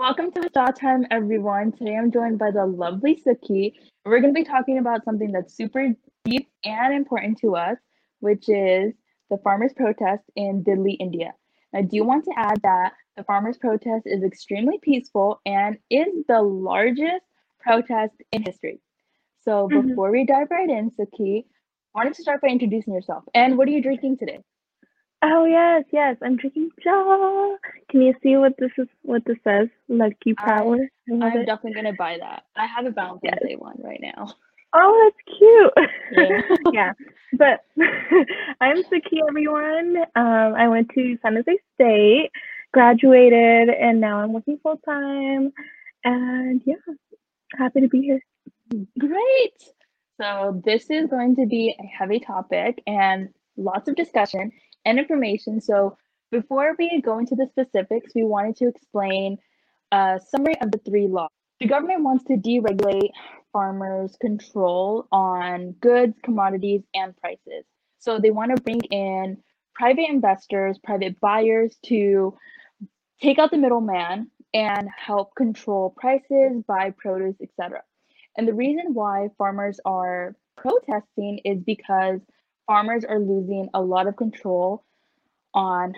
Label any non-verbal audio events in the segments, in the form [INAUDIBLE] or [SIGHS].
Welcome to Shot Time, everyone. Today I'm joined by the lovely Sukhi. We're going to be talking about something that's super deep and important to us, which is the farmers' protest in Delhi, India. I do want to add that the farmers' protest is extremely peaceful and is the largest protest in history. So Mhm. before we dive right in, Sukhi, why don't you start by introducing yourself? And what are you drinking today? Oh yes, yes. I'm drinking Ja. Can you see what this is? What this says? Lucky Power. I, I'm it. definitely gonna buy that. I have a Valentine's Yes. Day one right now. Oh, that's cute. Yeah. [LAUGHS] yeah. But [LAUGHS] I'm Sukhi, everyone. Um, I went to San Jose State, graduated, and now I'm working full time. And yeah, happy to be here. Great. So this is going to be a heavy topic and lots of discussion and information. So before we go into the specifics, we wanted to explain a summary of the three laws. The government wants to deregulate farmers' control on goods, commodities, and prices. So they want to bring in private investors, private buyers to take out the middleman and help control prices, buy produce, etc. And the reason why farmers are protesting is because farmers are losing a lot of control on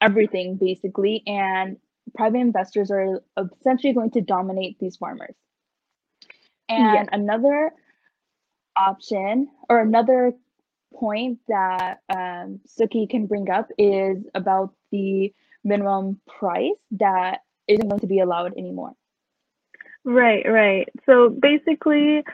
everything basically and private investors are essentially going to dominate these farmers. And Yes. another option or another point that um, Sukhi can bring up is about the minimum price that isn't going to be allowed anymore. Right, right. So basically,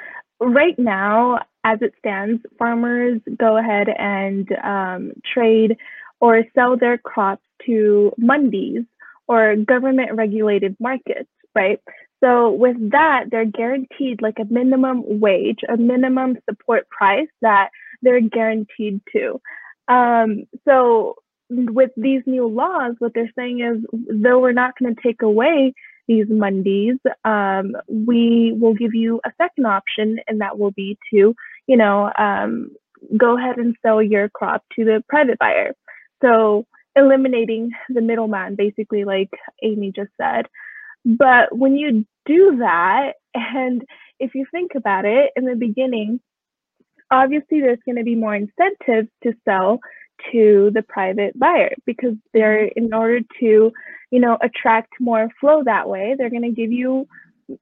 right now, as it stands, farmers go ahead and um, trade or sell their crops to mandis or government regulated markets, right? So with that, they're guaranteed like a minimum wage, a minimum support price that they're guaranteed to. Um, so with these new laws, what they're saying is, though we're not going to take away these mandis, um, we will give you a second option, and that will be to, you know, um, go ahead and sell your crop to the private buyer. So eliminating the middleman, basically, like Amy just said. But when you do that, and if you think about it, in the beginning, obviously there's going to be more incentives to sell to the private buyer because they're in order to you know attract more flow that way they're going to give you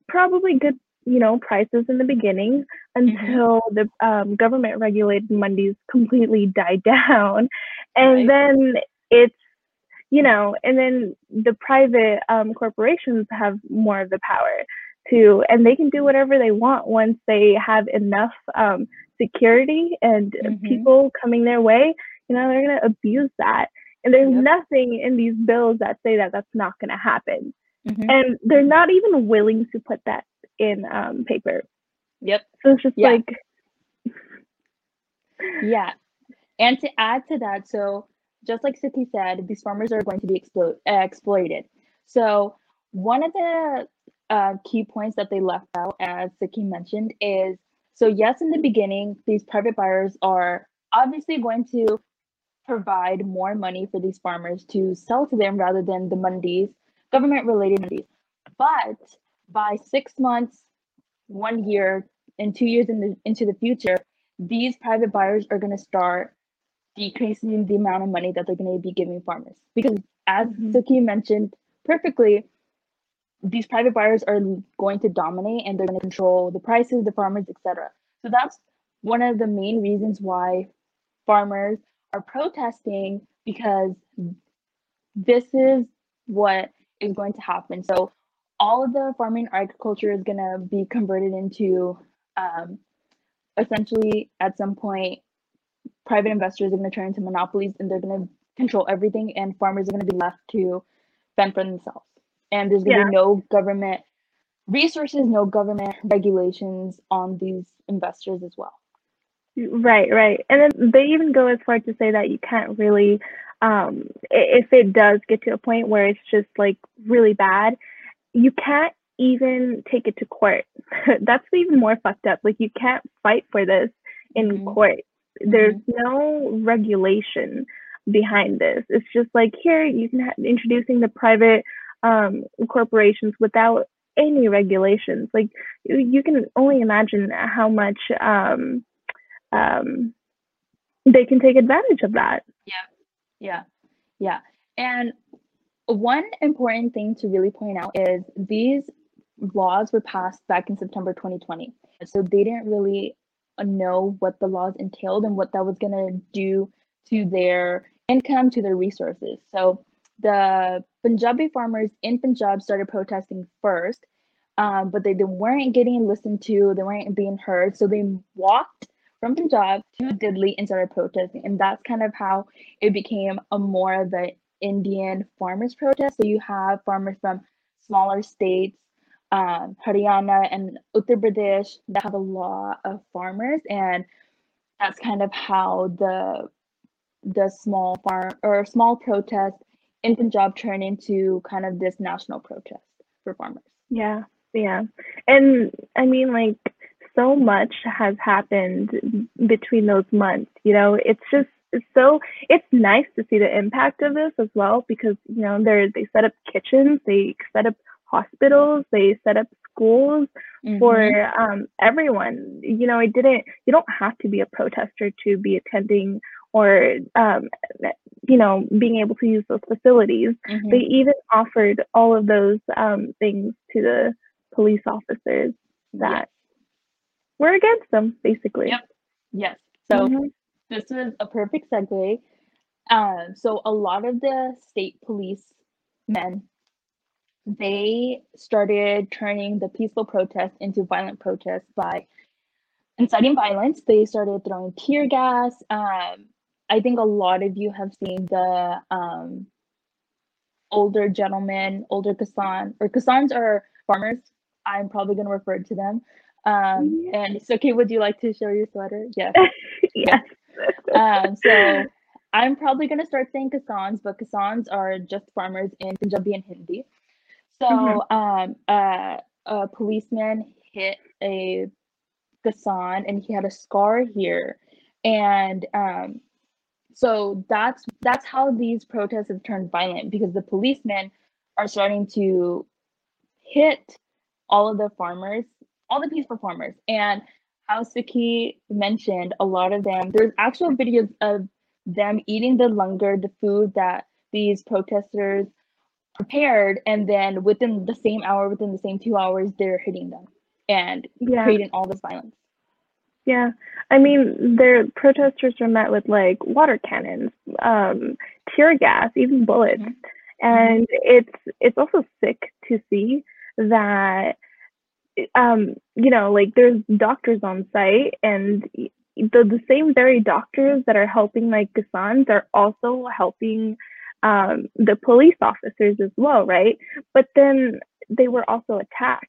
probably good you know prices in the beginning until the um, government regulated mandis completely [LAUGHS] die down and Right. then it's you know and then the private um, corporations have more of the power to and they can do whatever they want once they have enough um, security and Mhm. people coming their way you know they're going to abuse that and there's Yep. nothing in these bills that say that that's not going to happen Mhm. and they're not even willing to put that in um, paper Yep. so it's just Yeah. like [LAUGHS] Yeah. And to add to that, so just like Sukhi said, these farmers are going to be explo- uh, exploited. So one of the uh, key points that they left out, as Sukhi mentioned, is so yes, in the beginning, these private buyers are obviously going to provide more money for these farmers to sell to them rather than the mandis, government-related mandis. But by six months, one year, and two years in the, into the future, these private buyers are going to start decreasing the amount of money that they're going to be giving farmers. Because as Mhm. Sukhi mentioned perfectly, these private buyers are going to dominate and they're going to control the prices, the farmers, etc. So that's one of the main reasons why farmers are protesting because this is what is going to happen. So all of the farming agriculture is going to be converted into um, essentially at some point private investors are going to turn into monopolies and they're going to control everything and farmers are going to be left to fend for themselves and there's going to Yeah. be no government resources no government regulations on these investors as well Right, right. And then they even go as far to say that you can't really, um, if it does get to a point where it's just like really bad, you can't even take it to court. [LAUGHS] That's even more fucked up. Like you can't fight for this in Mhm. court. There's no regulation behind this. It's just like here you can ha- introducing the private um, corporations without any regulations. Like you, you can only imagine how much um, um, they can take advantage of that. Yeah, yeah, yeah. And one important thing to really point out is these laws were passed back in September 2020. So they didn't really know what the laws entailed and what that was going to do to their income, to their resources. So the Punjabi farmers in Punjab started protesting first, um, but they, they weren't getting listened to, they weren't being heard. So they walked from Punjab to Delhi and started protesting. And that's kind of how it became a more of an Indian farmers protest. So you have farmers from smaller states, um, Haryana and Uttar Pradesh that have a lot of farmers, and that's kind of how the the small farm or small protest in Punjab turned into kind of this national protest for farmers. Yeah, yeah, and I mean like so much has happened between those months. You know, it's just so it's nice to see the impact of this as well because you know they they set up kitchens, they set up hospitals, they set up schools mm-hmm. for um, everyone. You know, it didn't. You don't have to be a protester to be attending or um, you know being able to use those facilities. Mm-hmm. They even offered all of those um, things to the police officers that were against them, basically. Yep. Yes. So mm-hmm. This is a perfect segue. Um, so a lot of the state police men they started turning the peaceful protest into violent protests by inciting violence. They started throwing tear gas. Um, I think a lot of you have seen the um, older gentlemen, older Kisan, or Kisans are farmers. I'm probably going to refer to them. Um, yeah. And it's okay. Would you like to show your sweater? Yes. [LAUGHS] yes. Um, so I'm probably going to start saying Kisans, but Kisans are just farmers in Punjabi and Hindi. So mm-hmm. um, uh, a policeman hit a Kisan and he had a scar here. And um, so that's that's how these protests have turned violent because the policemen are starting to hit all of the farmers, all the peaceful farmers. And how Sukhi mentioned, a lot of them, there's actual videos of them eating the langar, the food that these protesters prepared and then within the same hour within the same two hours they're hitting them and yeah. creating all this violence yeah i mean their protesters are met with like water cannons um tear gas even bullets mm-hmm. and it's it's also sick to see that um you know like there's doctors on site and the, the same very doctors that are helping like Kisans are also helping um, the police officers as well, right? But then they were also attacked.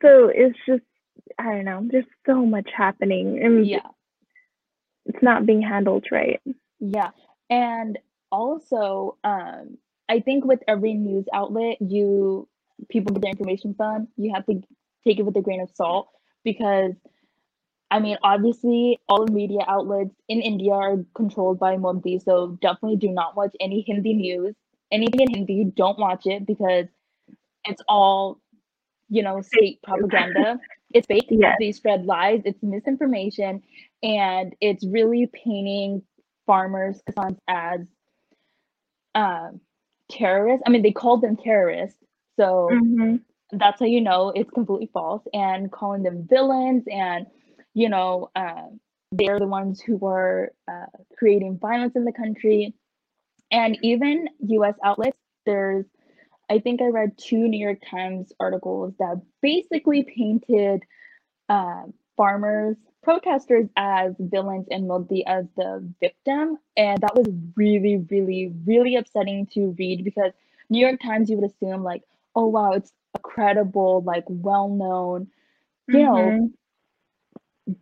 So it's just, I don't know, there's so much happening. And yeah. It's not being handled right. Yeah. And also, um, I think with every news outlet, you people get their information from, you have to take it with a grain of salt because I mean, obviously, all the media outlets in India are controlled by Modi, so definitely do not watch any Hindi news. Anything in Hindi, don't watch it because it's all, you know, state propaganda. It's fake. Yes. They spread lies. It's misinformation, and it's really painting farmers as um, terrorists. I mean, they called them terrorists, so mm-hmm. that's how you know it's completely false. And calling them villains and you know, uh, they're the ones who were uh, creating violence in the country. And even US outlets, there's, I think I read two New York Times articles that basically painted uh, farmers, protesters as villains and Modi as the victim. And that was really, really, really upsetting to read because New York Times, you would assume, like, oh, wow, it's a credible, like, well known, you mm-hmm. know,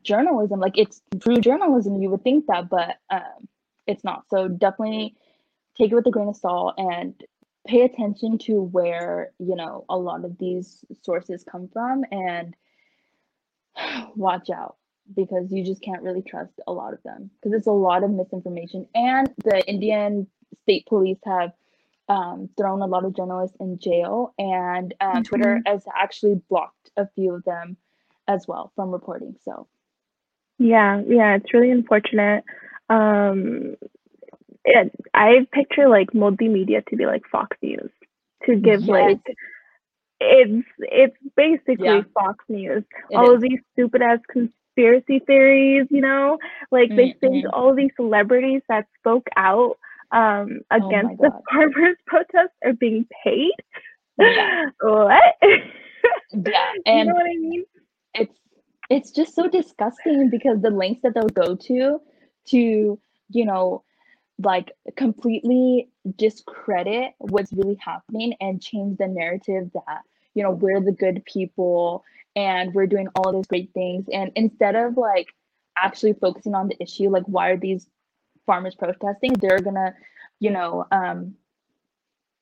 journalism. Like it's true journalism you would think that but um, it's not. So definitely take it with a grain of salt and pay attention to where you know a lot of these sources come from and [SIGHS] watch out because you just can't really trust a lot of them because it's a lot of misinformation. And the indian state police have um, thrown a lot of journalists in jail, and um, mm-hmm. Twitter has actually blocked a few of them as well from reporting. So, yeah, yeah, it's really unfortunate. Um, it, I picture like multimedia to be like Fox News to give yes. like it's it's basically yeah. Fox News. It all is. of these stupid ass conspiracy theories, you know, like mm-hmm. they think all these celebrities that spoke out um, oh against oh the farmers [LAUGHS] protest are being paid. [LAUGHS] [LAUGHS] Yeah. what? yeah, and you know what I mean. It's it's just so disgusting because the lengths that they'll go to to you know like completely discredit what's really happening and change the narrative that you know we're the good people and we're doing all those great things and instead of like actually focusing on the issue like why are these farmers protesting they're gonna you know um,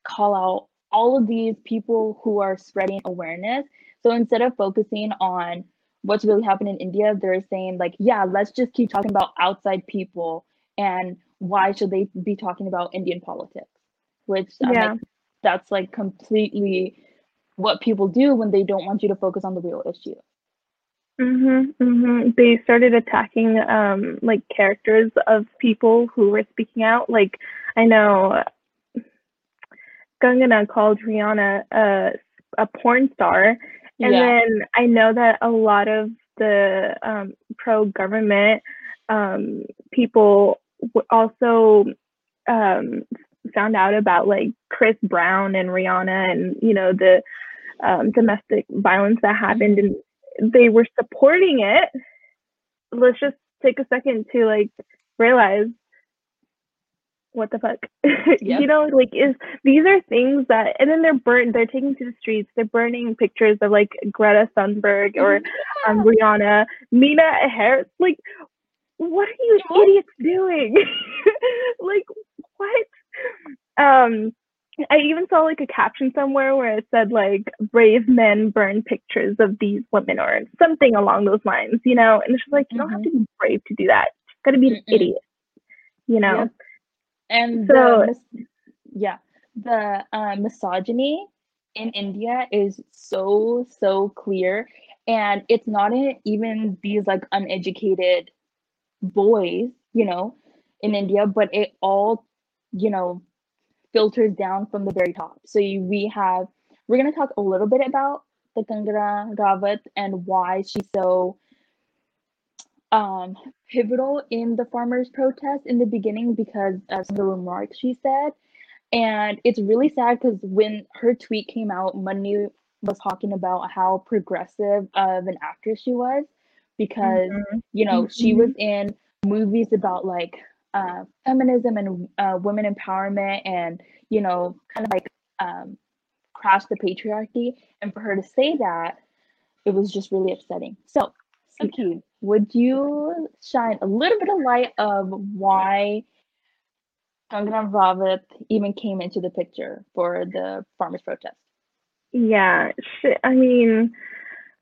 call out all of these people who are spreading awareness so instead of focusing on what's really happening in india they're saying like yeah let's just keep talking about outside people and why should they be talking about indian politics which yeah. Like, that's like completely what people do when they don't want you to focus on the real issue. Mhm, mhm. They started attacking um like characters of people who were speaking out. Like I know Kangana called Rihanna a a porn star, and yeah. then I know that a lot of the um, pro government um, people also um, found out about like Chris Brown and Rihanna and you know the um, domestic violence that happened and they were supporting it. Let's just take a second to like realize what the fuck? [LAUGHS] Yep. you know like is these are things that and then they're burnt they're taking to the streets. They're burning pictures of like greta thunberg or um, rihanna meena harris. Like what are you idiots doing? [LAUGHS] Like what? Um I even saw like a caption somewhere where it said like brave men burn pictures of these women or something along those lines, you know? And it's just like you mm-hmm. don't have to mm-hmm. be brave to do that. You gotta be an idiot. You know? And so the, yeah, the uh, misogyny in India is so, so clear. And it's not in even these like uneducated boys, you know, in India, but it all, you know, filters down from the very top. So you, we have, we're going to talk a little bit about the Kangana Ranaut and why she's so um, pivotal in the farmers' protest in the beginning because of some of the remarks she said. And it's really sad because when her tweet came out, Manu was talking about how progressive of an actress she was because, mm-hmm. you know, mm-hmm. she was in movies about like uh, feminism and uh, women empowerment and you know kind of like um, crash the patriarchy. And for her to say that it was just really upsetting. So Sukhi, would you shine a little bit of light of why Kangana Ranaut even came into the picture for the farmers protest? Yeah, she, I mean,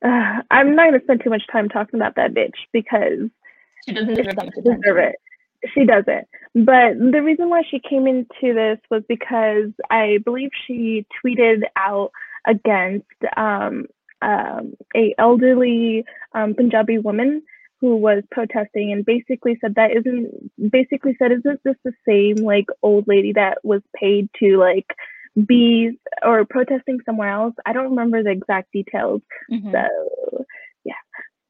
uh, I'm not going to spend too much time talking about that bitch because she doesn't deserve, deserve it she doesn't. But the reason why she came into this was because I believe she tweeted out against um, um, a elderly um, Punjabi woman who was protesting and basically said that isn't basically said isn't this the same like old lady that was paid to like be or protesting somewhere else i don't remember the exact details mm-hmm. so yeah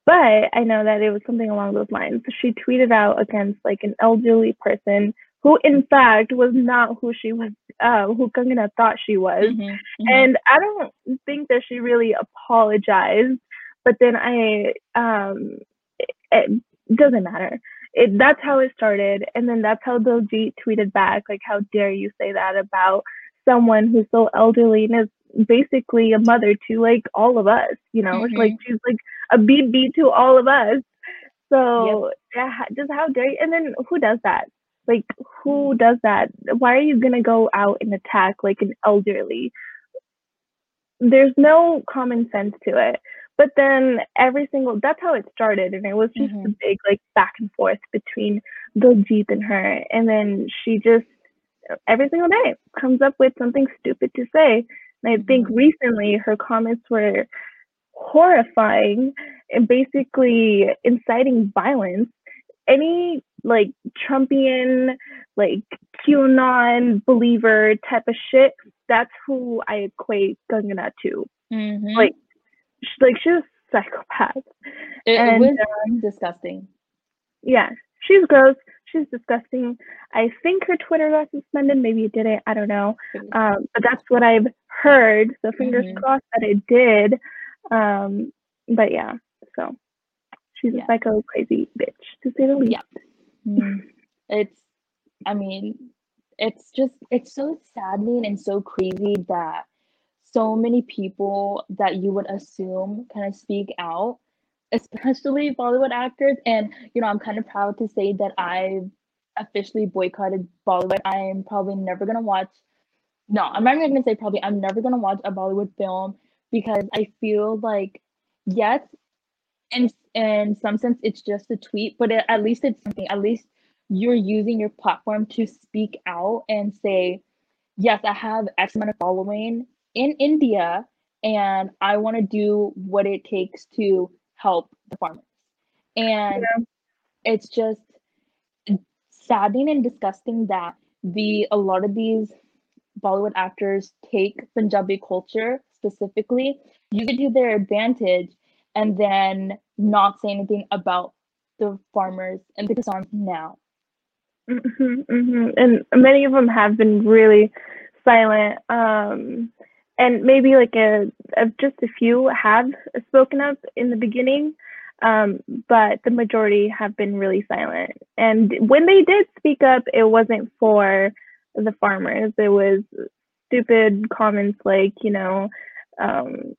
but I know that it was something along those lines. She tweeted out against like an elderly person who in fact was not who she was uh, who Kangana thought she was. Mm-hmm, mm-hmm. And I don't think that she really apologized. But then I um it, it doesn't matter. It that's how it started. And then that's how Diljit tweeted back, like, how dare you say that about someone who's so elderly and is basically a mother to like all of us, you know? Mm-hmm. Like she's like a BB to all of us. So yep. just how dare you? And then who does that? Like who does that? Why are you gonna go out and attack like an elderly? There's no common sense to it. But then every single that's how it started, and it was just mm-hmm. a big like back and forth between the Diljit and her, and then she just every single day comes up with something stupid to say. And I think Mhm. recently her comments were horrifying and basically inciting violence. Any like Trumpian, like QAnon believer type of shit, that's who I equate Kangana to. Mhm. Like, sh- like she's a psychopath. it, it and, was disgusting. Yeah, she's gross. She's disgusting. I think her Twitter got suspended. Maybe it didn't. I don't know. Um, but that's what I've heard. So fingers Mhm. crossed that it did. Um, but yeah, so she's Yeah. a psycho crazy bitch to say the least. Yeah. Mm. It's, I mean, it's just, it's so saddening and so crazy that so many people that you would assume kind of speak out, especially Bollywood actors. And, you know, I'm kind of proud to say that I've officially boycotted Bollywood. I am probably never going to watch, no, I'm not even going to say probably, I'm never going to watch a Bollywood film because I feel like, yes, in in some sense it's just a tweet but it, at least it's something at least you're using your platform to speak out and say yes i have x amount of following in india and i want to do what it takes to help the farmers. And it's just saddening and disgusting that the a lot of these bollywood actors take punjabi culture specifically use it to their advantage and then not say anything about the farmers and the Kisans now. hmm hmm And many of them have been really silent. Um, and maybe like a, a just a few have spoken up in the beginning, um, but the majority have been really silent. And when they did speak up, it wasn't for the farmers. It was stupid comments like, you know, um,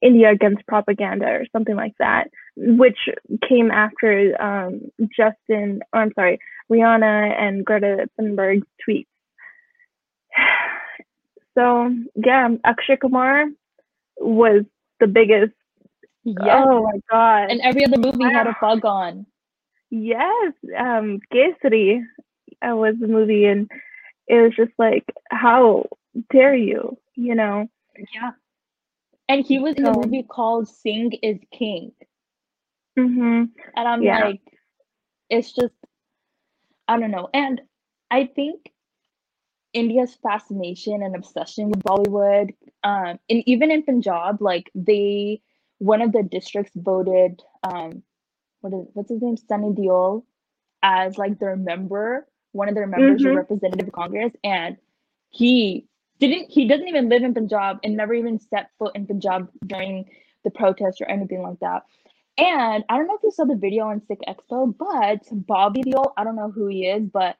India against propaganda or something like that, which came after um, Justin, or I'm sorry, Rihanna and Greta Thunberg's tweets. [SIGHS] So yeah, Akshay Kumar was the biggest. Yes. Oh my god! And every other movie had a bug on. yes, um, Kesari uh, was the movie, and it was just like, how dare you? You know? Yeah. And he was in a movie called Singh is King. hmm And I'm Yeah. like, it's just, I don't know. And I think India's fascination and obsession with Bollywood, um, and even in Punjab, like they, one of the districts voted, um, what is what's his name, Sunny Deol, as like their member, one of their members or Mhm. representative of Congress, and he didn't, he doesn't even live in Punjab and never even set foot in Punjab during the protest or anything like that. And I don't know if you saw the video on Sikh Expo, but Bobby Deol, I don't know who he is, but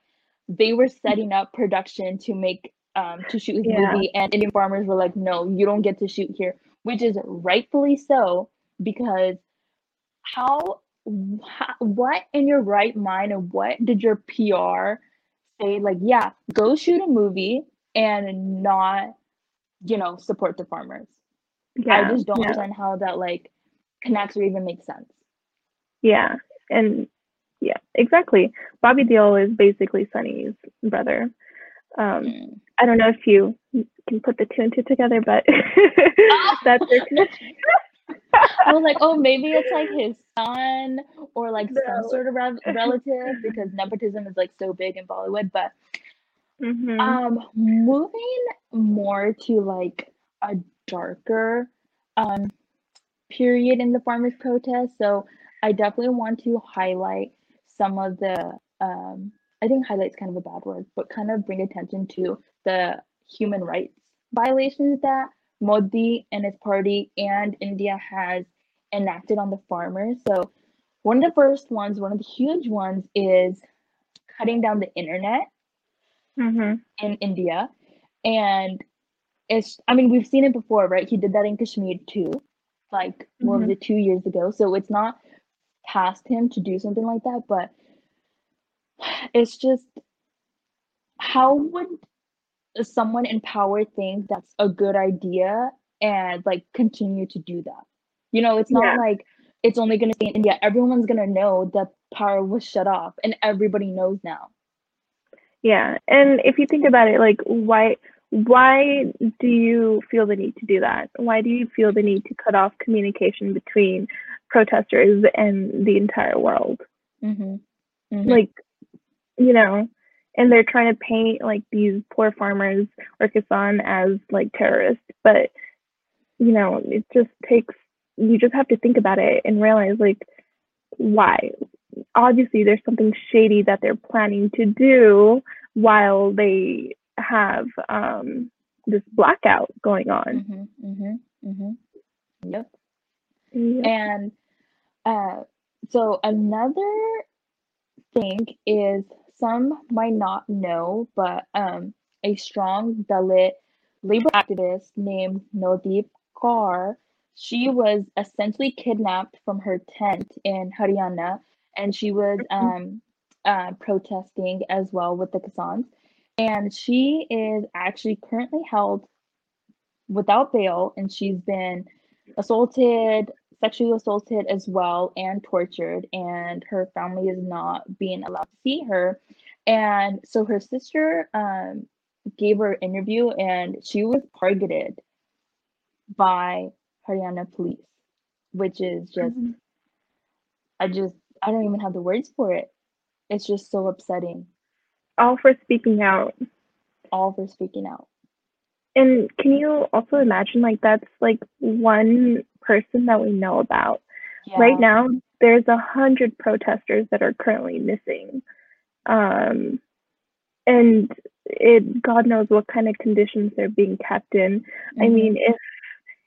they were setting up production to make um to shoot his Yeah. movie, and Indian farmers were like, "No, you don't get to shoot here," which is rightfully so because how, how what in your right mind and what did your PR say? Like, yeah, go shoot a movie and not, you know, support the farmers. Yeah. I just don't yeah. understand how that like connects or even makes sense. Yeah, and yeah, exactly. Bobby Deol is basically Sunny's brother. Um, Mm. I don't know if you can put the two and two together, but [LAUGHS] that's their connection. [LAUGHS] I was like, oh, maybe it's like his son or like No. some sort of rev- [LAUGHS] relative because nepotism is like so big in Bollywood. But Mhm. um, moving more to like a darker um period in the farmers' protest. So I definitely want to highlight some of the um. I think highlight is kind of a bad word, but kind of bring attention to the human rights violations that Modi and his party and India has enacted on the farmers. So one of the first ones, one of the huge ones is cutting down the internet Mhm. in India. And it's I mean, we've seen it before, right? He did that in Kashmir too. Like what was Mhm. it, two years ago? So it's not past him to do something like that, but it's just how would someone in power think that's a good idea and like continue to do that? You know, it's not Yeah. like it's only gonna stay in India. Everyone's gonna know that power was shut off and everybody knows now. Yeah. And if you think about it, like why why do you feel the need to do that? Why do you feel the need to cut off communication between protesters and the entire world? Mm-hmm. Mm-hmm. Like, you know, and they're trying to paint like these poor farmers or Kisan as like terrorists, but you know, it just takes you just have to think about it and realize like why obviously there's something shady that they're planning to do while they have um, this blackout going on. Mm-hmm, mm-hmm, mm-hmm. Yep. Yeah. And uh, so another thing is some might not know, but um, a strong Dalit labor activist named Nodeep Kaur, she was essentially kidnapped from her tent in Haryana, and she was um, uh, protesting as well with the Kisans. And she is actually currently held without bail, and she's been assaulted, sexually assaulted as well, and tortured. And her family is not being allowed to see her. And so her sister um, gave her an interview, and she was targeted by Haryana police, which is just, Mhm. I just, I don't even have the words for it. It's just so upsetting, All for speaking out. all for speaking out. And can you also imagine like that's like one person that we know about? Right now, there's a hundred protesters that are currently missing. Um, and it God knows what kind of conditions they're being kept in. I Mhm. mean, if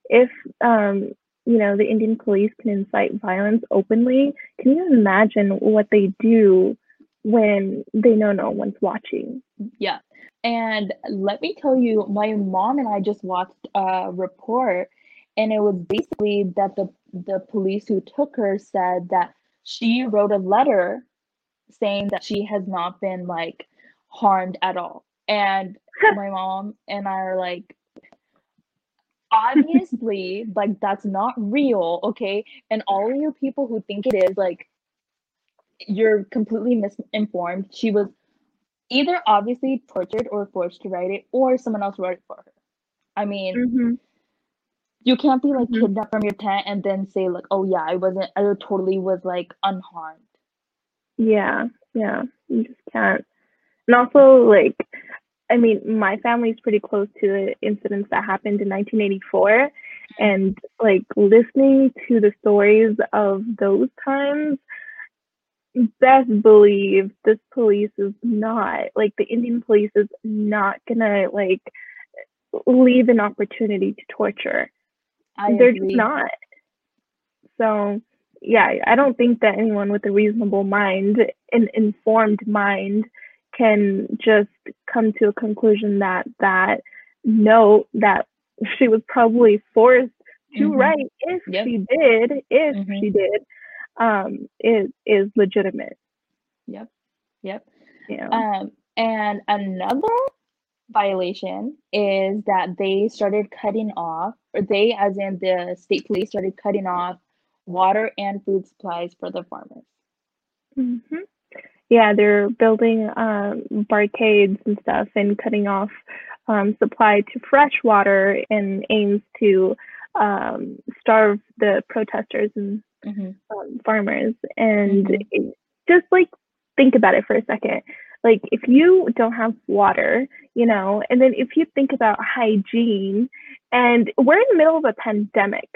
if um, you know the Indian police can incite violence openly, can you imagine what they do when they know no one's watching? Yeah. And let me tell you, my mom and I just watched a report, and it was basically that the the police who took her said that she wrote a letter saying that she has not been like harmed at all. And [LAUGHS] my mom and I are like, obviously, like that's not real, okay? And all of you people who think it is, like, you're completely misinformed. She was either obviously tortured or forced to write it, or someone else wrote it for her. I mean, hmm you can't be like Mhm. kidnapped from your tent and then say like, "Oh yeah, I wasn't. I totally was like unharmed." Yeah, yeah, you just can't. And also, like, I mean, my family's pretty close to the incidents that happened in 1984, and like listening to the stories of those times, best believe this police is not like the Indian police is not gonna like leave an opportunity to torture. I They're agree. just not. So, yeah, I don't think that anyone with a reasonable mind, an informed mind, can just come to a conclusion that that note that [LAUGHS] she was probably forced to Mhm. write, if Yep. she did, if Mhm. she did, um, is is legitimate. Yep. Yep. Know? Um, and another violation is that they started cutting off, or they, as in the state police, started cutting off water and food supplies for the farmers. hmm Yeah, they're building um, barricades and stuff and cutting off um, supply to fresh water in aims to um, starve the protesters and hmm um, farmers. And Mhm. it, just like think about it for a second. Like if you don't have water, you know, and then if you think about hygiene, and we're in the middle of a pandemic,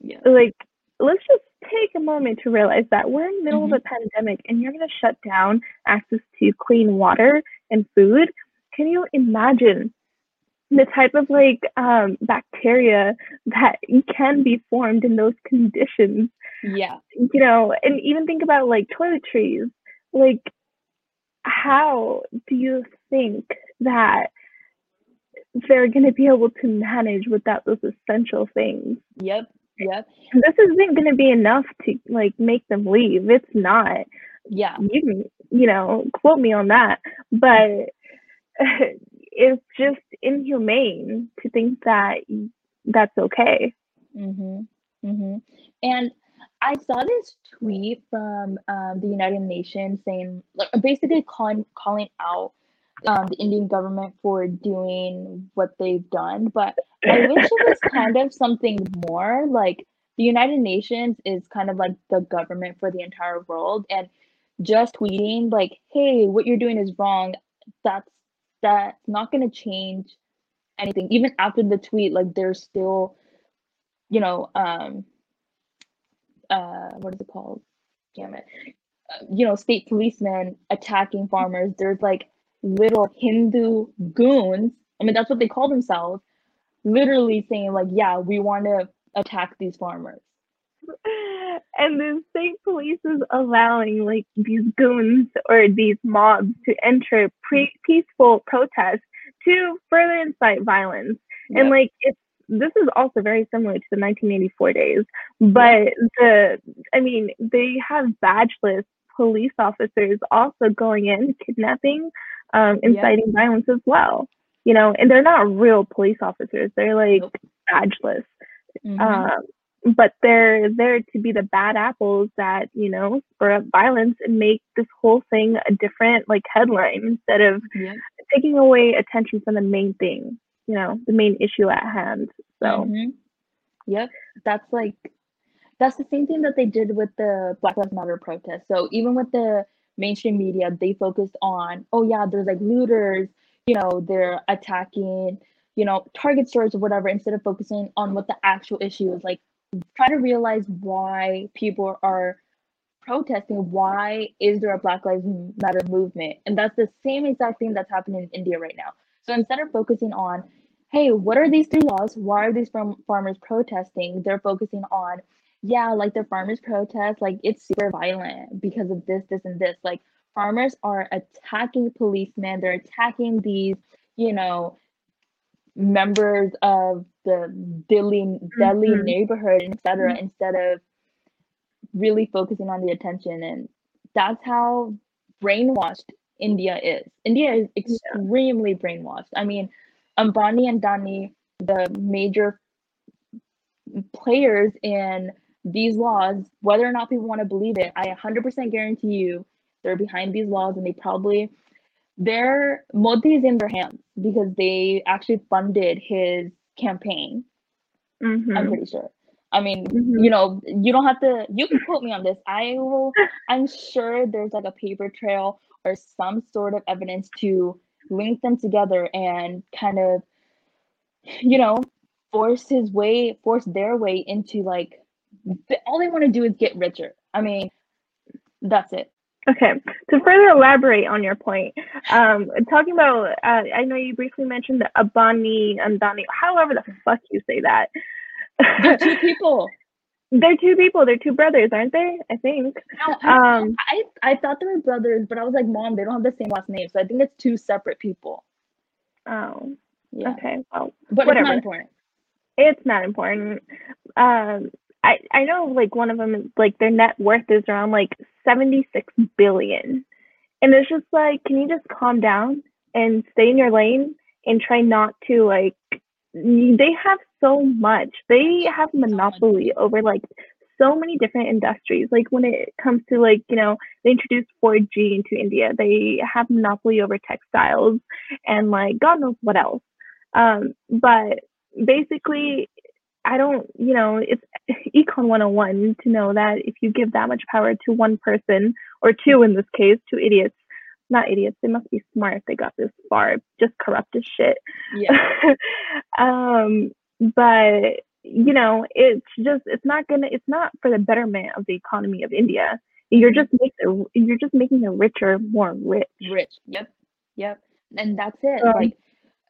Yeah. like let's just take a moment to realize that we're in the middle Mhm. of a pandemic and you're going to shut down access to clean water and food can you imagine the type of like um, bacteria that can be formed in those conditions Yeah. you know and even think about like toiletries like how do you think that they're going to be able to manage without those essential things Yep. Yep. this isn't going to be enough to like make them leave it's not Yeah. you can you know quote me on that but [LAUGHS] it's just inhumane to think that that's okay Mhm. Mhm. And I saw this tweet from um, the United Nations saying, like, basically calling calling out um, the Indian government for doing what they've done. But I wish it was kind of something more. Like the United Nations is kind of like the government for the entire world, and just tweeting like, "Hey, what you're doing is wrong," that's that's not going to change anything. Even after the tweet, like there's still, you know, um, uh, what is it called? Damn it. Uh, you know, state policemen attacking farmers. There's like little Hindu goons. I mean, that's what they call themselves. Literally saying like, yeah, we want to attack these farmers. And the state police is allowing like these goons or these mobs to enter pre- peaceful protests to further incite violence. Yep. And like it's this is also very similar to the 1984 days, but the I mean they have badgeless police officers also going in kidnapping, um, inciting violence as well. You know, and they're not real police officers; they're like nope. badgeless. Mm-hmm. Um, but they're there to be the bad apples that you know spur up violence and make this whole thing a different like headline instead of yeah. taking away attention from the main thing you know the main issue at hand so mm-hmm. yep that's like that's the same thing that they did with the black lives matter protest so even with the mainstream media they focused on oh yeah there's like looters you know they're attacking you know target stores or whatever instead of focusing on what the actual issue is like try to realize why people are protesting why is there a black lives matter movement? And that's the same exact thing that's happening in india right now. So instead of focusing on hey what are these three laws? Why are these from farmers protesting? They're focusing on yeah like the farmers protest like it's super violent because of this this and this like farmers are attacking policemen they're attacking these you know members of the deadly deadly mm-hmm. neighborhood etc mm-hmm. instead of really focusing on the attention and that's how brainwashed india is india is extremely yeah. brainwashed i mean ambani and adani the major players in these laws whether or not people want to believe it i 100% guarantee you they're behind these laws and they probably their Modi is in their hands because they actually funded his campaign. Mm-hmm. I'm pretty sure. I mean, mm-hmm. you know, you don't have to. You can quote me on this. I will. I'm sure there's like a paper trail or some sort of evidence to link them together and kind of, you know, force his way, force their way into like. All they want to do is get richer. I mean, that's it. Okay, to further elaborate on your point, um, talking about, uh, I know you briefly mentioned the Ambani and Adani, however the fuck you say that. They're two [LAUGHS] people. They're two people. They're two brothers, aren't they? I think. No, I, um, I, I thought they were brothers, but I was like, mom, they don't have the same last name, so I think it's two separate people. Oh, yeah. Okay. Well, but whatever. it's not important. It's not important. Um, I I know like one of them is like their net worth is around like 76 billion. And it's just like can you just calm down and stay in your lane and try not to like they have so much. They have monopoly over like so many different industries. Like when it comes to like, you know, they introduced 4G into India. They have monopoly over textiles and like God knows what else. Um, but basically I don't, you know, it's [LAUGHS] econ 101 to know that if you give that much power to one person or two in this case, two idiots, not idiots, they must be smart if they got this far, just corrupt as shit. Yeah. [LAUGHS] um, but you know, it's just it's not gonna it's not for the betterment of the economy of India. You're just making you're just making it richer, more rich. Rich. Yep. Yep. And that's it. Um, like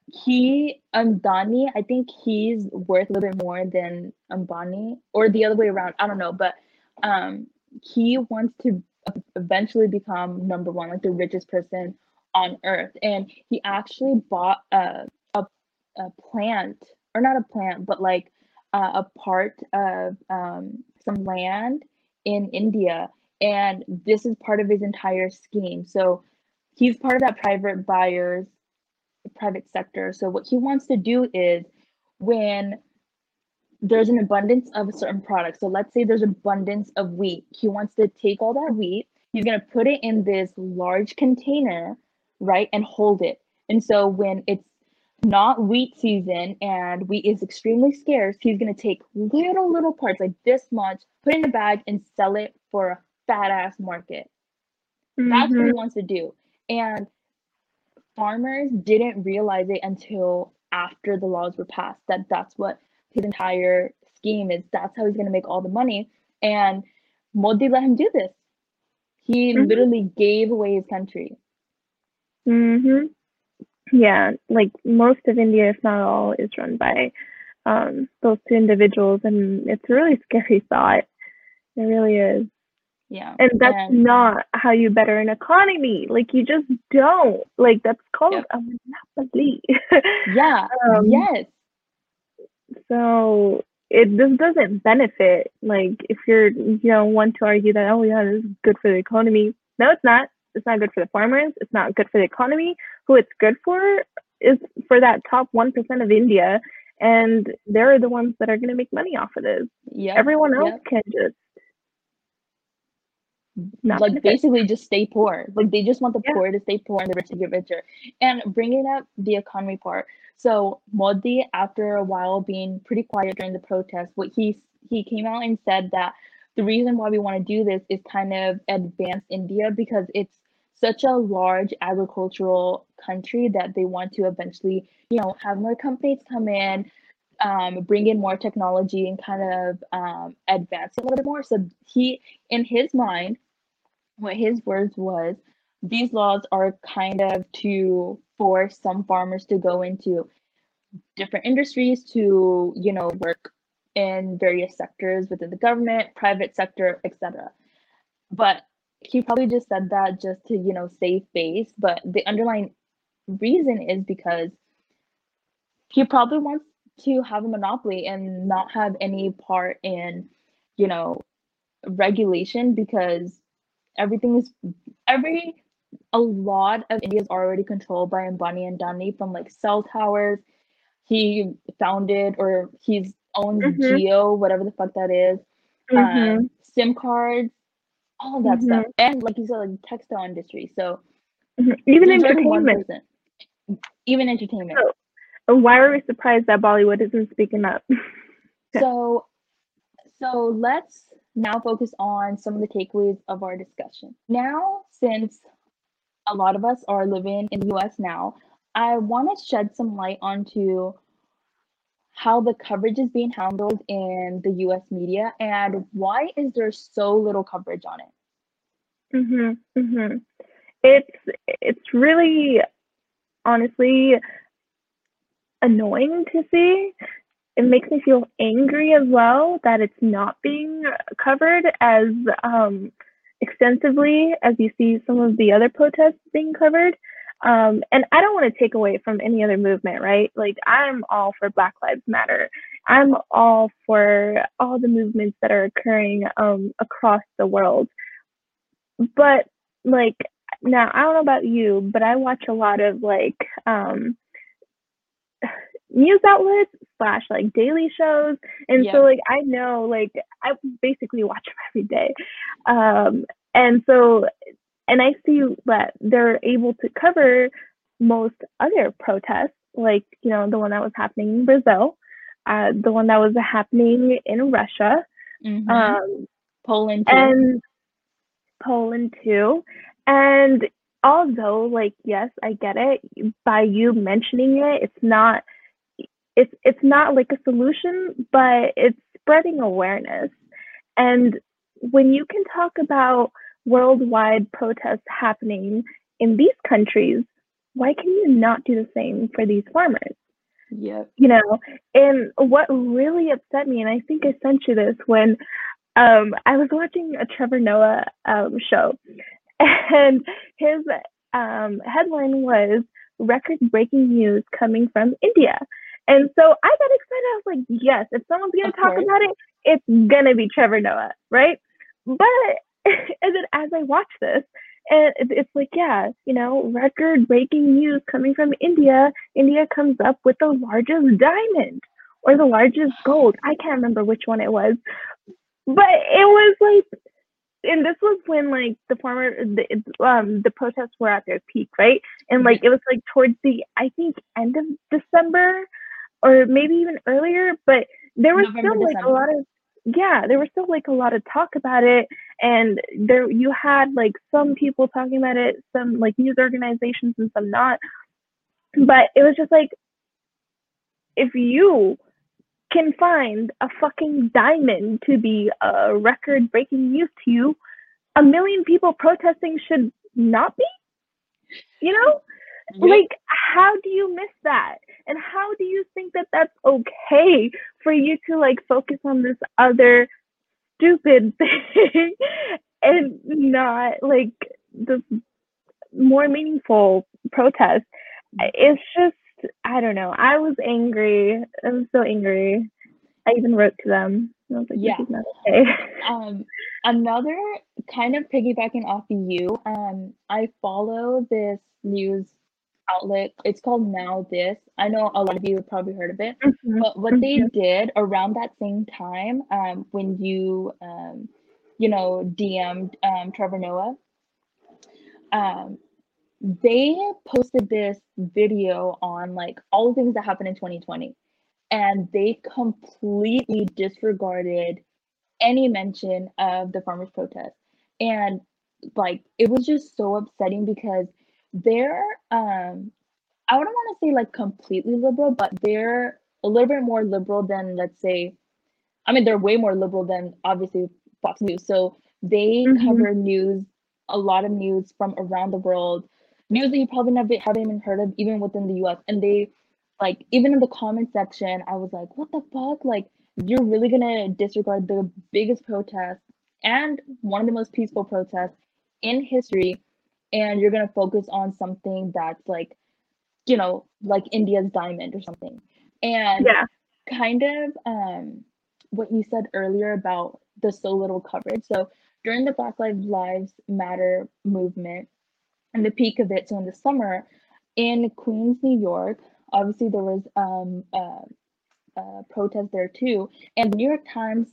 he Ambani, I think he's worth a little bit more than Ambani, or the other way around. I don't know, but um, he wants to eventually become number one, like the richest person on earth, and he actually bought a a, a plant, or not a plant, but like uh, a part of um, some land in India, and this is part of his entire scheme. So he's part of that private buyers private sector. So what he wants to do is when there's an abundance of a certain product. So let's say there's abundance of wheat. He wants to take all that wheat, he's going to put it in this large container, right, and hold it. And so when it's not wheat season and wheat is extremely scarce, he's going to take little, little parts like this much, put it in a bag, and sell it for a fat ass market. Mm-hmm. That's what he mm-hmm. wants to do. And farmers didn't realize it until after the laws were passed that that's what his entire scheme is. That's how he's going to make all the money. And Modi let him do this. He mm-hmm. literally gave away his country. Mhm. Yeah, like most of India, if not all, is run by um, those two individuals, and it's a really scary [LAUGHS] thought. It really is. Yeah. And that's and, not how you better an economy. Like you just don't. Like that's called yep. a monopoly. [LAUGHS] yeah. Um, yes. So it this doesn't benefit. Like if you're you know one to argue that oh yeah this is good for the economy. No, it's not. It's not good for the farmers. It's not good for the economy. Who it's good for is for that top one percent of India, and they're the ones that are going to make money off of this. Yeah. Everyone else yep. can just not like basically just stay poor. Like they just want the yeah. poor to stay poor and the rich to get richer. And bringing up the economy part. So Modi, after a while being pretty quiet during the protest, what he he came out and said that the reason why we want to do this is kind of advance India because it's such a large agricultural country that they want to eventually, you know, have more companies come in, um, bring in more technology and kind of um, advance it a little bit more. So he, in his mind, what his words was these laws are kind of to force some farmers to go into different industries to you know work in various sectors within the government private sector etc but he probably just said that just to you know save face but the underlying reason is because he probably wants to have a monopoly and not have any part in you know regulation because everything is every a lot of India is already controlled by Ambani and Adani from like cell towers. He founded or he's owns mm-hmm. Jio, whatever the fuck that is. Mm-hmm. Um, SIM cards, all that mm-hmm. stuff, and like you said, like textile industry. So mm-hmm. even entertainment, even entertainment. So, why are we surprised that Bollywood isn't speaking up? so, so let's now focus on some of the takeaways of our discussion. Now, since a lot of us are living in the US now, I want to shed some light onto how the coverage is being handled in the US media and why is there so little coverage on it? Mhm. Mhm. It's it's really honestly annoying to see it makes me feel angry as well that it's not being covered as um, extensively as you see some of the other protests being covered. Um, and I don't want to take away from any other movement, right? Like, I'm all for Black Lives Matter. I'm all for all the movements that are occurring um, across the world. But, like, now I don't know about you, but I watch a lot of like um, news outlets slash like daily shows and yeah. so like i know like i basically watch them [LAUGHS] every day um and so and i see that they're able to cover most other protests like you know the one that was happening in brazil uh the one that was happening in russia mm-hmm. um poland too. and poland too and although like yes i get it by you mentioning it it's not it's it's not like a solution, but it's spreading awareness. And when you can talk about worldwide protests happening in these countries, why can you not do the same for these farmers? Yeah. You know, and what really upset me, and I think I sent you this when um, I was watching a Trevor Noah um, show, [LAUGHS] and his um, headline was record breaking news coming from India. And so I got excited. I was like, yes, if someone's going to talk about it, it's going to be Trevor Noah, right? But, [LAUGHS] and then as I watch this, and it's like, yeah, you know, record breaking news coming from India. India comes up with the largest diamond. or the largest gold. I can't remember which one it was, but it was like, and this was when like the farmer, the um, the protests were at their peak, right? And like it was like towards the I think end of December, or maybe even earlier, but there was November, still like December. a lot of yeah, there was still like a lot of talk about it, and there you had like some people talking about it, some like news organizations and some not. But it was just like if you can find a fucking diamond to be a record breaking news to you, a million people protesting should not be? You know? Yep. Like, how do you miss that? And how do you think that that's okay for you to like focus on this other stupid [LAUGHS] thing and not like the more meaningful protest? It's just, I don't know. I was angry. I was so angry. I even wrote to them. I was like, Yeah. this is not okay. [LAUGHS] um another kind of piggybacking off of you um i follow this news outlet. It's called now this. I know a lot of you have probably heard of it. Mhm. but what they did around that same time um when you um you know dm'd um trevor noah um they posted this video on like all the things that happened in 2020 and they completely disregarded any mention of the farmers protest. And like it was just so upsetting because they're um i wouldn't want to say like completely liberal but they're a little bit more liberal than let's say i mean they're way more liberal than obviously fox news. So they Mhm. cover news a lot of news from around the world news that you probably never haven't even heard of even within the us and they like even in the comment section i was like what the fuck? Like you're really gonna disregard the biggest protest and one of the most peaceful protests in history and you're gonna focus on something that's like you know like india's diamond or something and Yeah. kind of um what you said earlier about the so little coverage so during the black lives lives matter movement and the peak of it so in the summer in queens new york obviously there was um uh, uh, protest there too. And the New York Times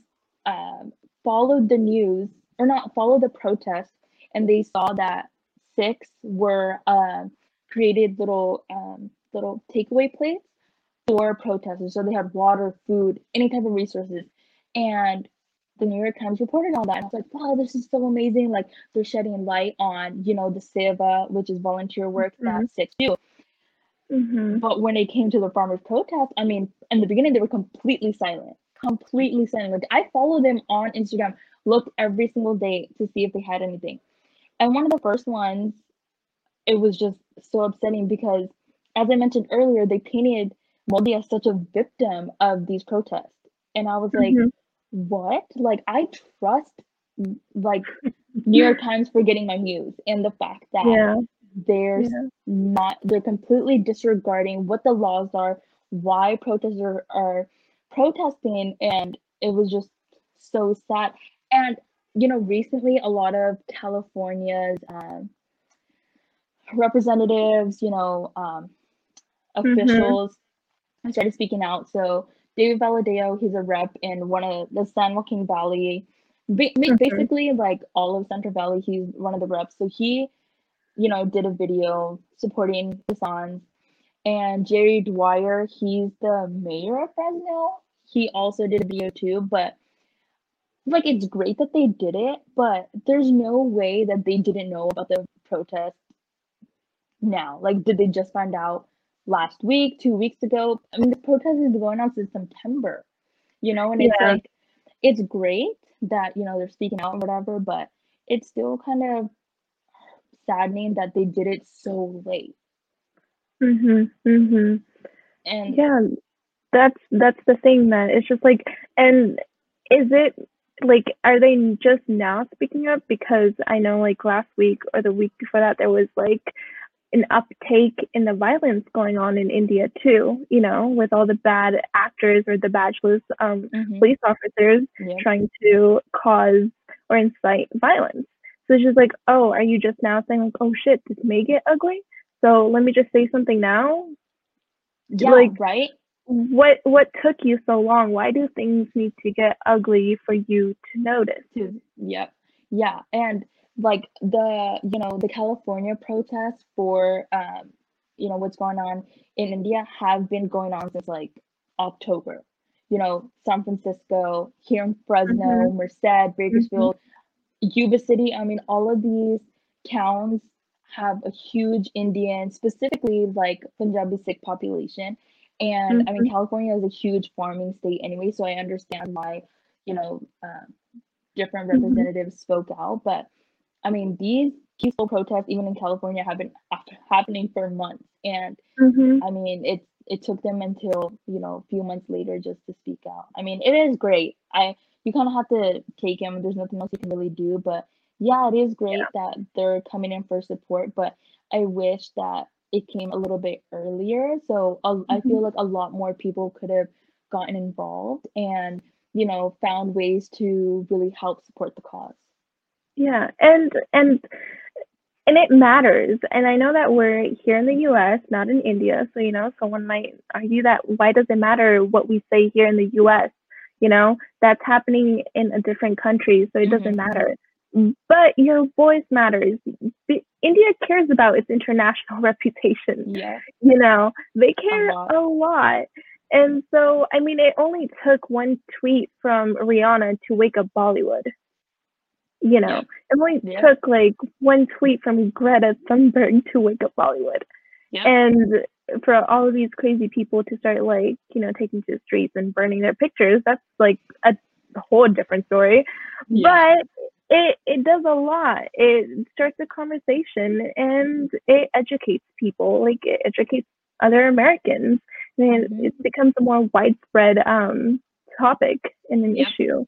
um, followed the news, or not followed the protest, and they saw that Sikhs were um, created little um, little takeaway plates for protesters. So they had water, food, any type of resources, and the New York Times reported on that. And I was like, wow, this is so amazing. Like they're shedding light on, you know, the Seva, which is volunteer work that Sikhs do. hmm But when it came to the farmers' protest, I mean, in the beginning they were completely silent, completely silent. Like I follow them on Instagram, looked every single day to see if they had anything. And one of the first ones, it was just so upsetting because, as I mentioned earlier, they painted Modi as such a victim of these protests, and I was like, Mhm. what? Like I trust like New York [LAUGHS] Times for getting my news, and the fact that Yeah. they're Yeah. not they're completely disregarding what the laws are why protesters are, are protesting and it was just so sad and you know recently a lot of california's um, representatives you know um, officials started speaking out so david valadao he's a rep in one of the san joaquin valley ba- Mhm. basically like all of central valley he's one of the reps so he you know, did a video supporting the. And Jerry Dyer, he's the mayor of Fresno. He also did a video too, but like it's great that they did it, but there's no way that they didn't know about the protest now. Like, did they just find out last week, two weeks ago? I mean, the protest been going on since September, you know, and it's like, it's great that, you know, they're speaking out and whatever, but it's still kind of saddening that they did it so late. Mhm. Mhm. And Yeah. That's that's the thing, man. It's just like, and is it like, are they just now speaking up? Because I know, like last week or the week before that, there was like an uptake in the violence going on in India too. You know, with all the bad actors or the badgeless um, mhm, police officers yeah. trying to cause or incite violence. So it's just like, oh, are you just now saying like, oh shit, this may get ugly? So let me just say something now. Yeah, like- right? What what took you so long? Why do things need to get ugly for you to notice? Yep. Yeah. And like the, you know, the California protests for, um, you know, what's going on in India have been going on since like October. You know, San Francisco, here in Fresno, Mhm. Merced, Bakersfield, Yuba City. I mean, all of these towns have a huge Indian, specifically like Punjabi Sikh population. And I mean, Mhm. California is a huge farming state anyway, so I understand why, you know, um, different Mhm. representatives spoke out. But I mean, these peaceful protests, even in California, have been hap- happening for months. And Mhm. I mean, it it took them until you know a few months later just to speak out. I mean, it is great. I you kind of have to take him. There's nothing else you can really do. But yeah, it is great Yeah. that they're coming in for support. But I wish that it came a little bit earlier. So a, I feel like a lot more people could have gotten involved and you know found ways to really help support the cause. Yeah, and and and it matters. And I know that we're here in the US, not in India. So, you know, someone might argue that why does it matter what we say here in the US? You know, that's happening in a different country, so it doesn't Mhm. matter. But your voice matters. The, India cares about its international [LAUGHS] reputation. Yeah. You know, they care lot. a lot. And so, I mean, it only took one tweet from Rihanna to wake up Bollywood. You know, [LAUGHS] it only Yeah. took like one tweet from Greta Thunberg to wake up Bollywood. Yeah. And for all of these crazy people to start like, you know, taking to the streets and burning their pictures, that's like a whole different story. Yeah. But it it does a lot. It starts a conversation and it educates people, like it educates other Americans. And Mhm. it becomes a more widespread um topic and an Yep. issue.